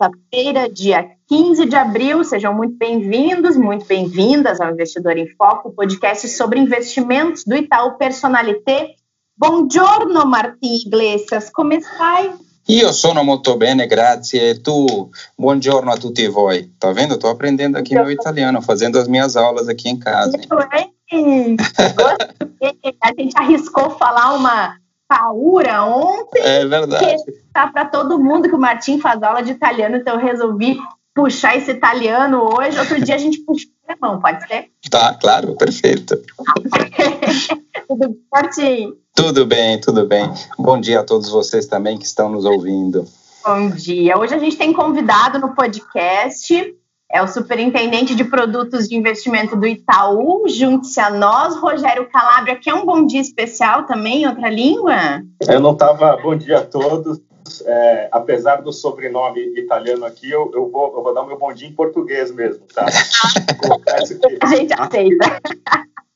terça-feira, dia 15 de abril. Sejam muito bem-vindos, muito bem-vindas ao Investidor em Foco, podcast sobre investimentos do Itaú Personalité. Buongiorno, Marti Iglesias, come stai? Io sono molto bene, grazie. E tu, buongiorno a tutti voi. Tá vendo? Estou aprendendo aqui meu italiano, fazendo as minhas aulas aqui em casa. Hein? a gente arriscou falar uma paura ontem. É verdade. Tá para todo mundo que o Martim faz aula de italiano, então eu resolvi puxar esse italiano hoje. Outro dia a gente puxa o alemão, pode ser? Tá, claro, perfeito. Tudo bem, Martim? Tudo bem, tudo bem. Bom dia a todos vocês também que estão nos ouvindo. Bom dia. Hoje a gente tem convidado no podcast é o superintendente de produtos de investimento do Itaú. Junte-se a nós, Rogério Calabria, que é um bom dia especial também, em outra língua. Eu não estava. Bom dia a todos. É, apesar do sobrenome italiano aqui, eu, eu, vou, eu vou dar o meu bom dia em português mesmo, tá? que, a gente aceita.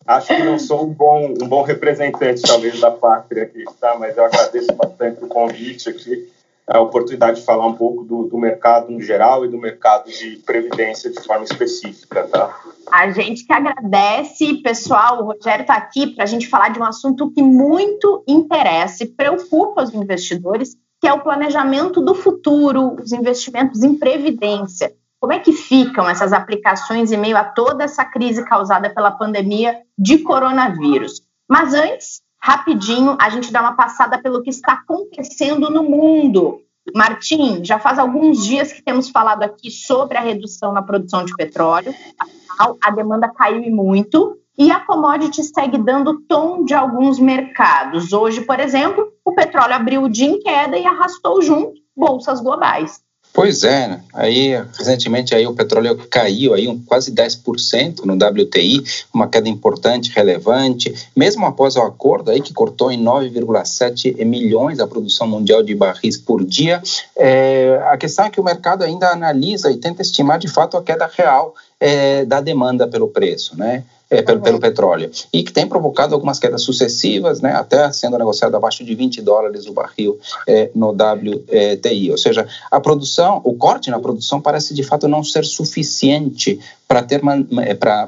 Acho que não sou um bom, um bom representante, talvez, da pátria aqui, tá? Mas eu agradeço bastante o convite aqui a oportunidade de falar um pouco do, do, mercado no geral e do mercado de previdência de forma específica, tá? A gente que agradece, pessoal. O Rogério está aqui para a gente falar de um assunto que muito interessa e preocupa os investidores, que é o planejamento do futuro, os investimentos em previdência. Como é que ficam essas aplicações em meio a toda essa crise causada pela pandemia de coronavírus? Mas antes, rapidinho a gente dá uma passada pelo que está acontecendo no mundo. Martim, já faz alguns dias que temos falado aqui sobre a redução na produção de petróleo. A demanda caiu e muito e a commodity segue dando tom de alguns mercados. Hoje, por exemplo, o petróleo abriu o dia em queda e arrastou junto bolsas globais. Pois é, né? aí recentemente aí o petróleo caiu aí um, quase 10% no WTI, uma queda importante, relevante, mesmo após o acordo aí que cortou em 9,7 milhões a produção mundial de barris por dia. É, a questão é que o mercado ainda analisa e tenta estimar de fato a queda real é, da demanda pelo preço, né? É, pelo, pelo, petróleo, e que tem provocado algumas quedas sucessivas, né, até sendo negociado abaixo de 20 dólares o barril é, no WTI. Ou seja, a produção, o corte na produção parece de fato não ser suficiente para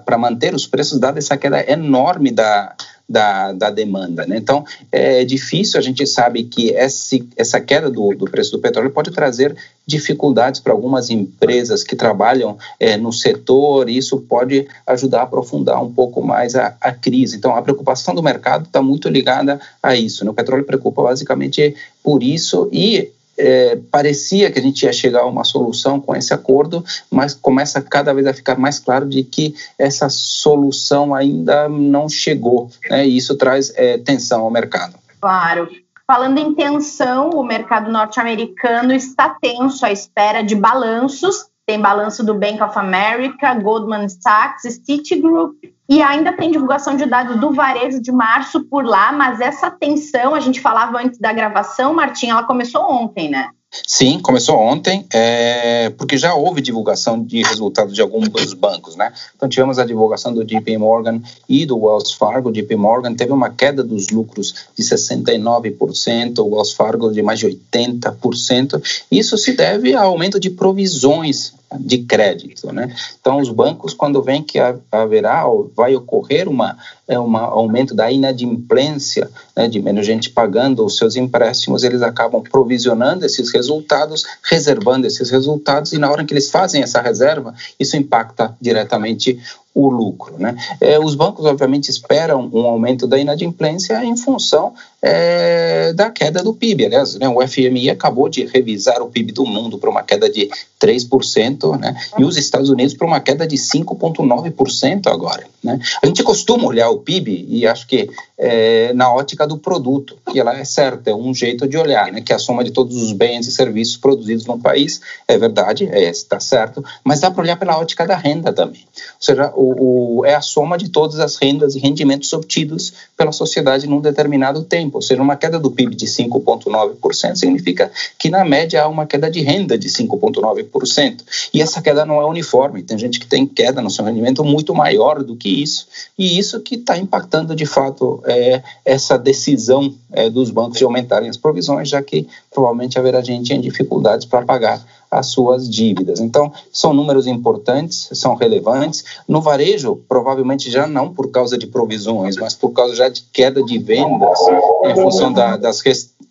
para manter os preços, dada essa queda enorme da, da, da demanda. Né? Então, é difícil, a gente sabe que esse, essa queda do, do preço do petróleo pode trazer dificuldades para algumas empresas que trabalham é, no setor, e isso pode ajudar a aprofundar um pouco mais a, a crise. Então, a preocupação do mercado está muito ligada a isso. Né? O petróleo preocupa basicamente por isso e é, parecia que a gente ia chegar a uma solução com esse acordo, mas começa cada vez a ficar mais claro de que essa solução ainda não chegou, né? e isso traz é, tensão ao mercado. Claro. Falando em tensão, o mercado norte-americano está tenso à espera de balanços. Tem balanço do Bank of America, Goldman Sachs, Citigroup e ainda tem divulgação de dados do varejo de março por lá, mas essa tensão, a gente falava antes da gravação, Martim, ela começou ontem, né? Sim, começou ontem, é, porque já houve divulgação de resultados de alguns bancos, né? Então tivemos a divulgação do JP Morgan e do Wells Fargo. O JP Morgan teve uma queda dos lucros de 69%, o Wells Fargo de mais de 80%. Isso se deve ao aumento de provisões de crédito, né? Então os bancos quando veem que haverá ou vai ocorrer uma é um aumento da inadimplência, né, de menos gente pagando os seus empréstimos, eles acabam provisionando esses resultados, reservando esses resultados e na hora que eles fazem essa reserva, isso impacta diretamente o lucro. Né? É, os bancos, obviamente, esperam um aumento da inadimplência em função é, da queda do PIB. Aliás, né, o FMI acabou de revisar o PIB do mundo para uma queda de 3%, né, e os Estados Unidos para uma queda de 5,9% agora. Né. A gente costuma olhar o PIB e acho que é, na ótica do produto, que ela é certa, é um jeito de olhar, né, que a soma de todos os bens e serviços produzidos no país, é verdade, é, está certo, mas dá para olhar pela ótica da renda também. Ou seja, o, o, é a soma de todas as rendas e rendimentos obtidos pela sociedade num determinado tempo. Ou seja, uma queda do PIB de 5,9% significa que, na média, há uma queda de renda de 5,9%. E essa queda não é uniforme, tem gente que tem queda no seu rendimento muito maior do que isso, e isso que está impactando, de fato, é, essa decisão é, dos bancos de aumentarem as provisões, já que provavelmente haverá gente em dificuldades para pagar as suas dívidas. Então, são números importantes, são relevantes. No varejo, provavelmente já não por causa de provisões, mas por causa já de queda de vendas em função da, das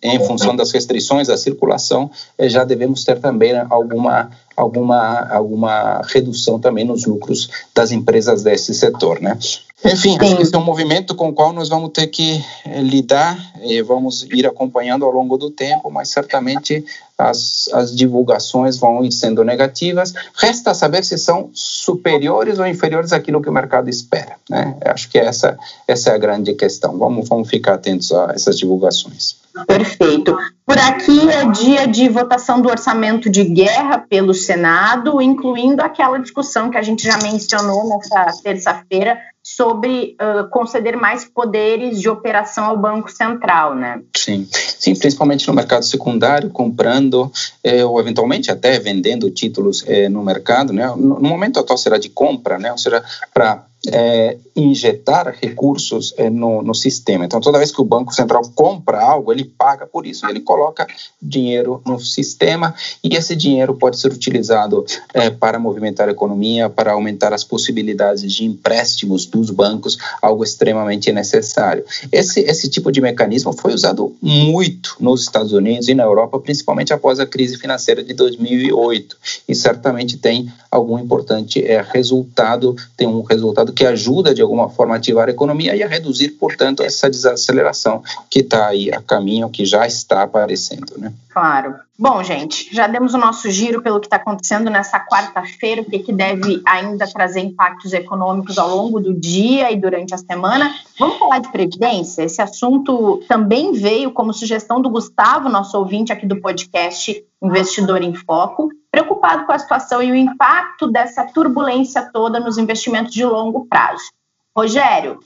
em função das restrições à circulação, eh, já devemos ter também alguma alguma alguma redução também nos lucros das empresas desse setor, né? Enfim, acho que esse é um movimento com o qual nós vamos ter que eh, lidar e vamos ir acompanhando ao longo do tempo, mas certamente as, as divulgações vão sendo negativas. Resta saber se são superiores ou inferiores àquilo que o mercado espera. Né? Acho que essa, essa é a grande questão. Vamos, vamos ficar atentos a essas divulgações. Perfeito. Por aqui é dia de votação do orçamento de guerra pelo Senado, incluindo aquela discussão que a gente já mencionou nessa terça-feira sobre uh, conceder mais poderes de operação ao Banco Central, né? Sim, sim, principalmente no mercado secundário, comprando eh, ou eventualmente até vendendo títulos eh, no mercado, né? No, no momento atual será de compra, né? Ou seja, para é, injetar recursos é, no, no, sistema. Então, toda vez que o Banco Central compra algo, ele paga por isso, ele coloca dinheiro no sistema e esse dinheiro pode ser utilizado é, para movimentar a economia, para aumentar as possibilidades de empréstimos dos bancos, algo extremamente necessário. Esse, esse tipo de mecanismo foi usado muito nos Estados Unidos e na Europa, principalmente após a crise financeira de 2008, e certamente tem algum importante é, resultado, tem um resultado que ajuda de alguma forma a ativar a economia e a reduzir, portanto, essa desaceleração que está aí a caminho, que já está aparecendo, né? Claro. Bom, gente, já demos o nosso giro pelo que está acontecendo nessa quarta-feira, o que, que deve ainda trazer impactos econômicos ao longo do dia e durante a semana. Vamos falar de previdência? Esse assunto também veio como sugestão do Gustavo, nosso ouvinte aqui do podcast Investidor em Foco, preocupado com a situação e o impacto dessa turbulência toda nos investimentos de longo prazo. Rogério,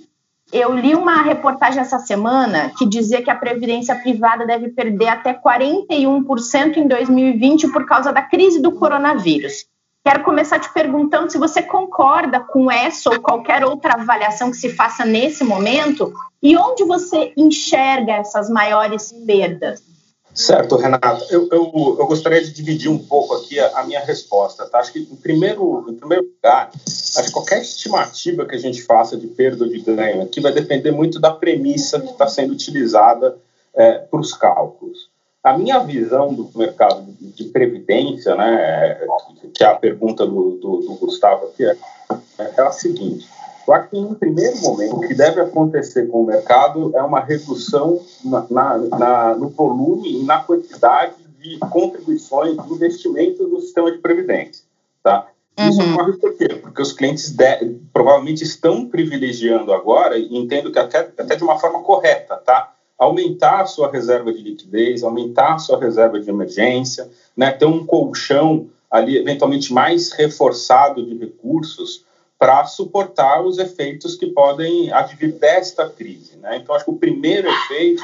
eu li uma reportagem essa semana que dizia que a previdência privada deve perder até 41% em 2020 por causa da crise do coronavírus. Quero começar te perguntando se você concorda com essa ou qualquer outra avaliação que se faça nesse momento e onde você enxerga essas maiores perdas. Certo, Renata. Eu, eu, eu, gostaria de dividir um pouco aqui a, a, minha resposta. Tá? Acho que, em primeiro, em primeiro lugar, acho que qualquer estimativa que a gente faça de perda ou de ganho aqui vai depender muito da premissa que está sendo utilizada é, para os cálculos. A minha visão do mercado de previdência, né, que é a pergunta do, do, do Gustavo aqui, é, é a seguinte acho que, em um primeiro momento, o que deve acontecer com o mercado é uma redução na, na, na, no volume e na quantidade de contribuições de investimentos no sistema de previdência. Tá? Isso uhum. ocorre por quê? Porque os clientes de, provavelmente estão privilegiando agora, e entendo que até, até de uma forma correta, tá? aumentar a sua reserva de liquidez, aumentar a sua reserva de emergência, né? ter um colchão ali eventualmente mais reforçado de recursos para suportar os efeitos que podem advir desta crise. Né? Então, acho que o primeiro efeito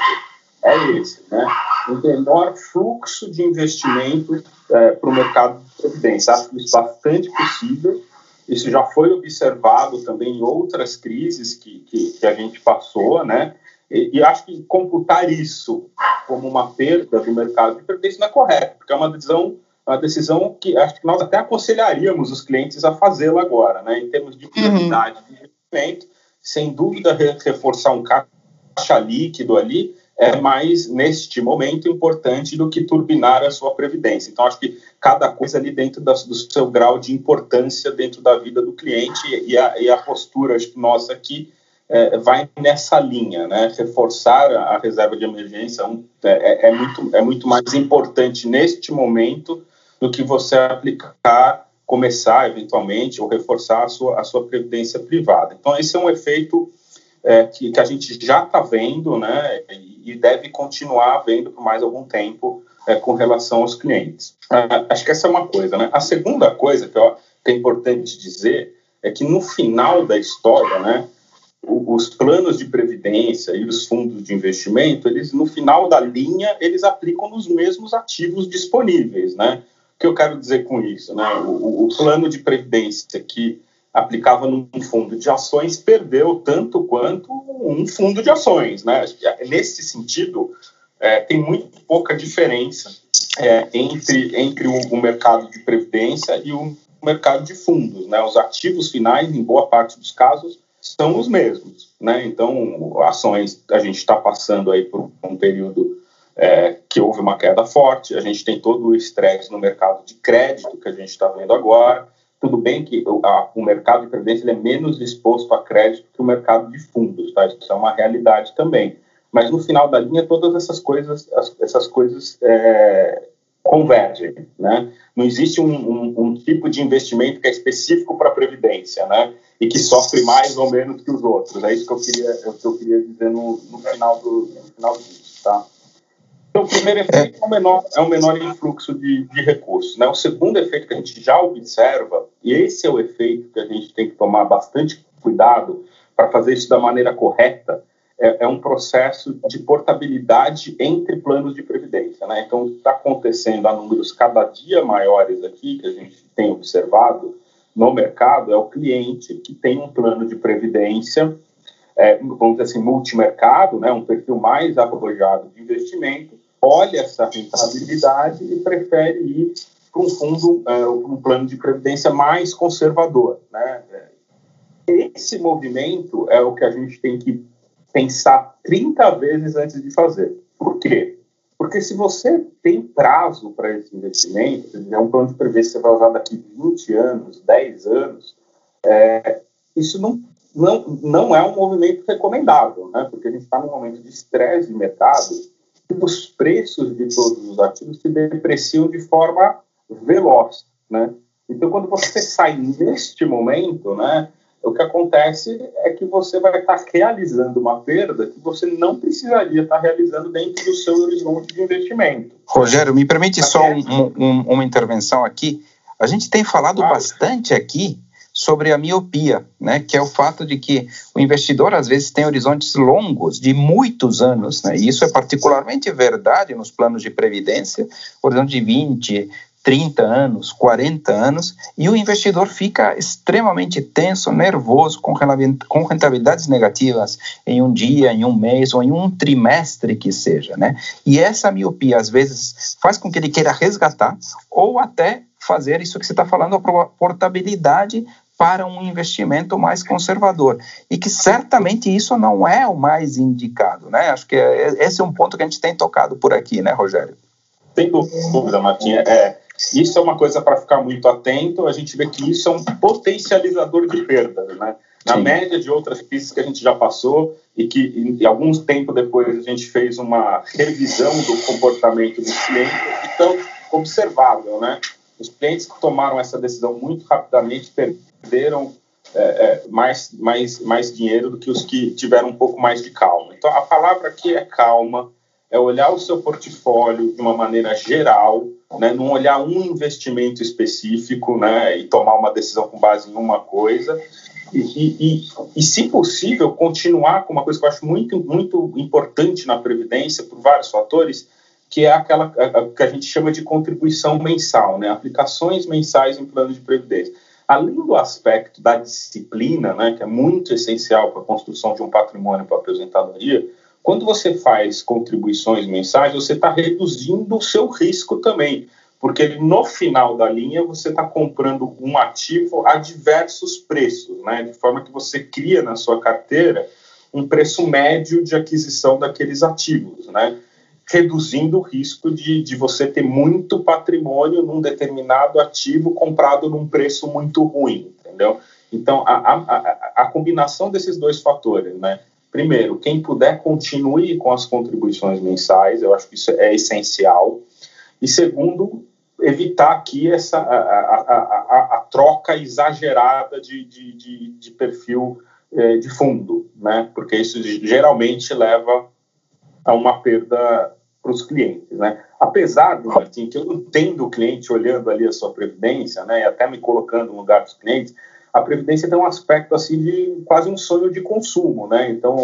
é esse, né? um menor fluxo de investimento é, para o mercado de previdência. Acho isso bastante possível. Isso já foi observado também em outras crises que, que, que a gente passou, né? E, e, acho que computar isso como uma perda do mercado de previdência não é correto, porque é uma decisão uma decisão que acho que nós até aconselharíamos os clientes a fazê-la agora, né? Em termos de uhum. prioridade uhum. de investimento, sem dúvida reforçar um caixa líquido ali é mais neste momento importante do que turbinar a sua previdência. Então acho que cada coisa ali dentro da, do seu grau de importância dentro da vida do cliente e a, e a postura acho que nossa aqui é, vai nessa linha, né? Reforçar a reserva de emergência é, é, é, muito, é muito mais importante neste momento do que você aplicar, começar eventualmente ou reforçar a sua, a sua previdência privada. Então, esse é um efeito é, que, que, a gente já está vendo, né? E deve continuar vendo por mais algum tempo é, com relação aos clientes. Ah, acho que essa é uma coisa, né? A segunda coisa que, ó, que é importante dizer é que no final da história, né? os planos de previdência e os fundos de investimento, eles no final da linha, eles aplicam nos mesmos ativos disponíveis, né? O que eu quero dizer com isso, né? O, o plano de previdência que aplicava num fundo de ações perdeu tanto quanto um fundo de ações, né? Nesse sentido, é, tem muito pouca diferença é, entre, entre o, o mercado de previdência e o mercado de fundos, né? Os ativos finais, em boa parte dos casos, são os mesmos, né? Então, ações, a gente está passando aí por um período é, que houve uma queda forte, a gente tem todo o estresse no mercado de crédito que a gente está vendo agora. Tudo bem que o, a, o mercado de previdência é menos exposto a crédito que o mercado de fundos, tá? Isso é uma realidade também. Mas no final da linha, todas essas coisas, as, essas coisas é, convergem, né? Não existe um, um, um, tipo de investimento que é específico para a previdência, né? E que sofre mais ou menos que os outros. É isso que eu queria, é que eu queria dizer no, no final do no disso, tá? Então, o primeiro efeito é o menor, é menor influxo de, de recursos, né? O segundo efeito que a gente já observa e esse é o efeito que a gente tem que tomar bastante cuidado para fazer isso da maneira correta é, é, um processo de portabilidade entre planos de previdência. Né? Então, está acontecendo a números cada dia maiores aqui, que a gente tem observado no mercado, é o cliente que tem um plano de previdência, é, vamos dizer assim, multimercado, né? um perfil mais arrojado de investimento, olha essa rentabilidade e prefere ir para um fundo, é, um plano de previdência mais conservador. Né? Esse movimento é o que a gente tem que pensar 30 vezes antes de fazer. Por quê? Porque se você tem prazo para esse investimento, é um plano de previdência que você vai usar daqui 20 anos, 10 anos, é, isso não, não, não é um movimento recomendável, né? porque a gente está num momento de estresse de mercado os preços de todos os ativos se depreciam de forma veloz. Né? Então, quando você sai neste momento, né, o que acontece é que você vai estar realizando uma perda que você não precisaria estar realizando dentro do seu horizonte de investimento. Rogério, me permite só um, um, uma intervenção aqui. A gente tem falado claro. bastante aqui sobre a miopia, né, que é o fato de que o investidor às vezes tem horizontes longos de muitos anos, né, e isso é particularmente verdade nos planos de previdência, horizonte de 20, 30 anos, 40 anos, e o investidor fica extremamente tenso, nervoso, com rentabilidades negativas em um dia, em um mês ou em um trimestre que seja, né? E essa miopia, às vezes, faz com que ele queira resgatar ou até fazer isso que você está falando, a portabilidade para um investimento mais conservador. E que certamente isso não é o mais indicado, né? Acho que é, esse é um ponto que a gente tem tocado por aqui, né, Rogério? Sem dúvida, Martinha. É, isso é uma coisa para ficar muito atento. A gente vê que isso é um potencializador de perdas, né? Na Sim. média de outras pistas que a gente já passou e que, em, alguns tempo depois, a gente fez uma revisão do comportamento dos clientes, então, observável, né? Os clientes que tomaram essa decisão muito rapidamente perderam é, é, mais, mais, mais dinheiro do que os que tiveram um pouco mais de calma. Então, a palavra aqui é calma, é olhar o seu portfólio de uma maneira geral, né, não olhar um investimento específico né, e tomar uma decisão com base em uma coisa. E, e, e, e, se possível, continuar com uma coisa que eu acho muito, muito importante na Previdência, por vários fatores, que é aquela a, que a gente chama de contribuição mensal, né, aplicações mensais em plano de Previdência. Além do aspecto da disciplina, né, que é muito essencial para a construção de um patrimônio para a aposentadoria, quando você faz contribuições mensais, você está reduzindo o seu risco também, porque no final da linha você está comprando um ativo a diversos preços, né? de forma que você cria na sua carteira um preço médio de aquisição daqueles ativos. Né? Reduzindo o risco de, de você ter muito patrimônio num determinado ativo comprado num preço muito ruim, entendeu? Então, a, a, a combinação desses dois fatores, né? Primeiro, quem puder continue com as contribuições mensais, eu acho que isso é essencial. E segundo, evitar aqui essa a, a, a troca exagerada de, de, de, de perfil eh, de fundo, né? Porque isso geralmente leva a uma perda para os clientes, né? Apesar do Martin que eu entendo o cliente olhando ali a sua previdência, né? E até me colocando no lugar dos clientes, a previdência tem um aspecto assim de quase um sonho de consumo, né? Então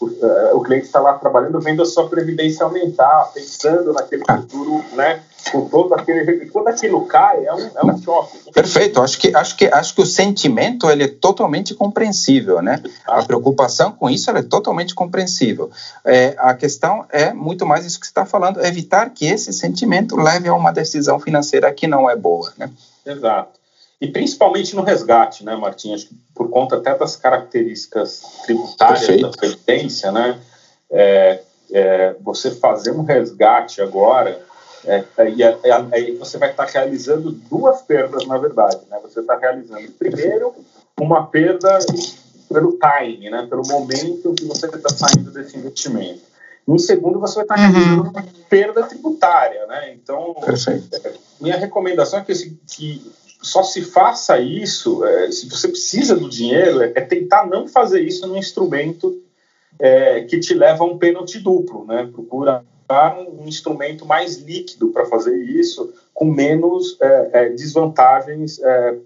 o, uh, o cliente está lá trabalhando, vendo a sua previdência aumentar, pensando naquele ah. futuro, né? Com todo aquele, quando aquilo cai, é um, é um choque. Perfeito. Acho que acho que acho que o sentimento ele é totalmente compreensível, né? A preocupação com isso é totalmente compreensível. É, a questão é muito mais isso que você está falando, evitar que esse sentimento leve a uma decisão financeira que não é boa, né? Exato e principalmente no resgate, né, Martins? por conta até das características tributárias Perfeito. da Previdência, né? É, é, você fazer um resgate agora, é, e é, é, aí você vai estar realizando duas perdas, na verdade, né? Você está realizando, primeiro, uma perda pelo time, né? Pelo momento que você está saindo desse investimento. Em segundo, você vai estar uhum. realizando uma perda tributária, né? Então, Perfeito. minha recomendação é que, que só se faça isso, é, se você precisa do dinheiro, é, é tentar não fazer isso num instrumento é, que te leva a um pênalti duplo, né? Procura um, um instrumento mais líquido para fazer isso, com menos é, é desvantagens é,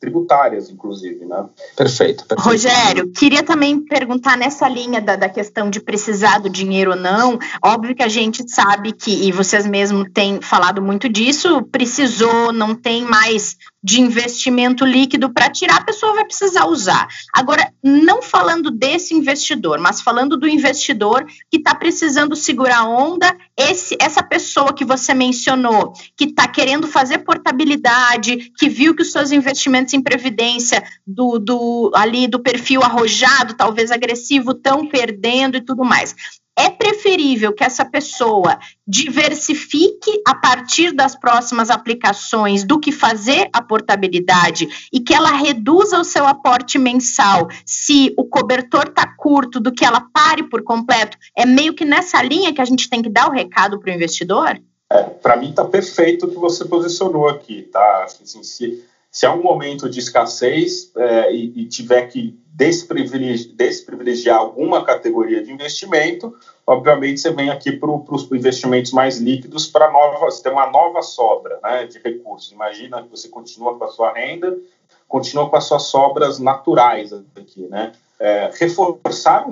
tributárias, inclusive, né? Perfeito, perfeito, Rogério, queria também perguntar nessa linha da, da, questão de precisar do dinheiro ou não. Óbvio que a gente sabe que, e vocês mesmos têm falado muito disso, precisou, não tem mais de investimento líquido para tirar, a pessoa vai precisar usar. Agora, não falando desse investidor, mas falando do investidor que está precisando segurar a onda, esse, essa pessoa que você mencionou, que está querendo fazer portabilidade, que viu que os seus investimentos em previdência do, do ali do perfil arrojado, talvez agressivo, estão perdendo e tudo mais é preferível que essa pessoa diversifique a partir das próximas aplicações do que fazer a portabilidade e que ela reduza o seu aporte mensal se o cobertor está curto, do que ela pare por completo? É meio que nessa linha que a gente tem que dar o recado para o investidor? É, para mim está perfeito o que você posicionou aqui, tá? Assim, se, se há um momento de escassez é, e, e tiver que desprivilegiar, desprivilegiar alguma categoria de investimento, obviamente você vem aqui para os investimentos mais líquidos para nova, você uma nova sobra né, de recursos. Imagina que você continua com a sua renda, continua com as suas sobras naturais aqui, né? É, reforçar,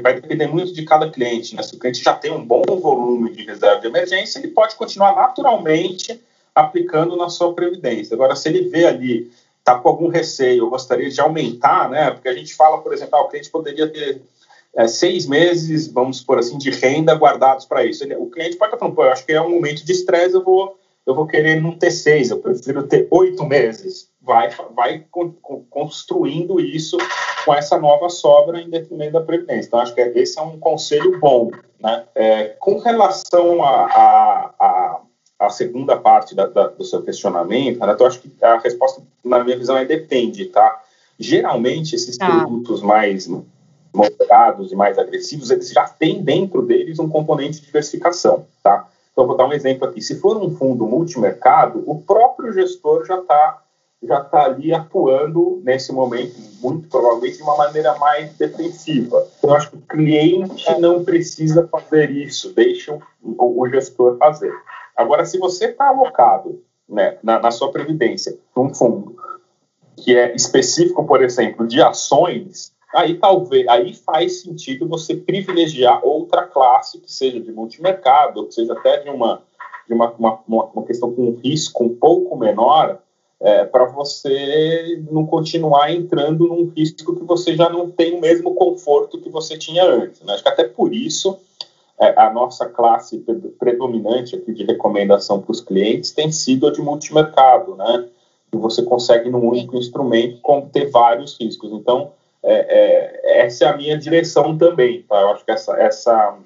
vai depender muito de cada cliente, né? Se o cliente já tem um bom volume de reserva de emergência, ele pode continuar naturalmente aplicando na sua previdência. Agora, se ele vê ali está com algum receio, gostaria de aumentar, né? Porque a gente fala, por exemplo, ah, o cliente poderia ter é, seis meses, vamos por assim, de renda guardados para isso. Ele, o cliente pode estar falando, pô, eu acho que é um momento de estresse, eu vou, eu vou querer não ter seis, eu prefiro ter oito meses. Vai, vai construindo isso com essa nova sobra em detrimento da previdência. Então, acho que esse é um conselho bom, né? É, com relação a, a, a a segunda parte da, da, do seu questionamento, Renato, eu acho que a resposta, na minha visão, é depende, tá? Geralmente, esses tá. produtos mais moderados e mais agressivos, eles já têm dentro deles um componente de diversificação, tá? Então, vou dar um exemplo aqui. Se for um fundo multimercado, o próprio gestor já está já tá ali atuando nesse momento, muito provavelmente de uma maneira mais defensiva. Então, eu acho que o cliente não precisa fazer isso, deixa o, o gestor fazer. Agora, se você está alocado né, na, na sua previdência num fundo que é específico, por exemplo, de ações, aí talvez aí faz sentido você privilegiar outra classe que seja de multimercado, que seja até de uma de uma, uma, uma questão com um risco um pouco menor, é, para você não continuar entrando num risco que você já não tem o mesmo conforto que você tinha antes. Né? Acho que até por isso a nossa classe predominante aqui de recomendação para os clientes tem sido a de multimercado, né? Que você consegue num único instrumento conter vários riscos. Então, é, é, essa é a minha direção também, tá? Eu acho que essa, essa,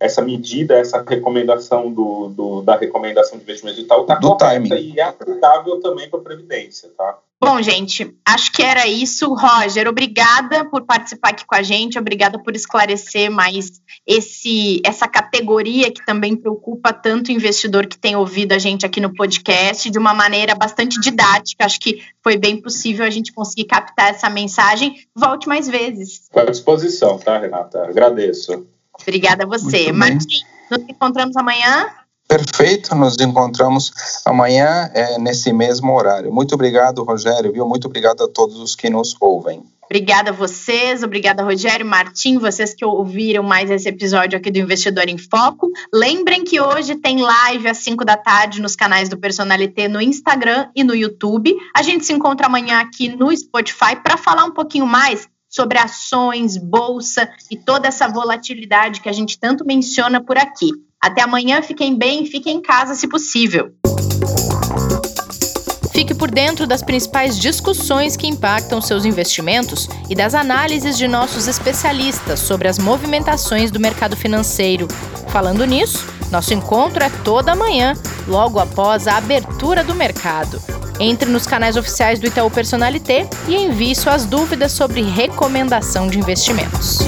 essa medida, essa recomendação do, do da recomendação de investimento digital está correta timing. e é aplicável também para a Previdência, tá? Bom, gente, acho que era isso. Roger, obrigada por participar aqui com a gente, obrigada por esclarecer mais esse, essa categoria que também preocupa tanto o investidor que tem ouvido a gente aqui no podcast de uma maneira bastante didática. Acho que foi bem possível a gente conseguir captar essa mensagem. Volte mais vezes. Estou à disposição, tá, Renata? Agradeço. Obrigada a você. Martim, nos encontramos amanhã. Perfeito, nos encontramos amanhã é, nesse mesmo horário. Muito obrigado, Rogério, viu? Muito obrigado a todos os que nos ouvem. Obrigada a vocês, obrigada Rogério, Martim, vocês que ouviram mais esse episódio aqui do Investidor em Foco. Lembrem que hoje tem live às 5 da tarde nos canais do Personalité no Instagram e no YouTube. A gente se encontra amanhã aqui no Spotify para falar um pouquinho mais sobre ações, bolsa e toda essa volatilidade que a gente tanto menciona por aqui. Até amanhã, fiquem bem, fiquem em casa se possível. Fique por dentro das principais discussões que impactam seus investimentos e das análises de nossos especialistas sobre as movimentações do mercado financeiro. Falando nisso, nosso encontro é toda manhã, logo após a abertura do mercado. Entre nos canais oficiais do Itaú Personalité e envie suas dúvidas sobre recomendação de investimentos.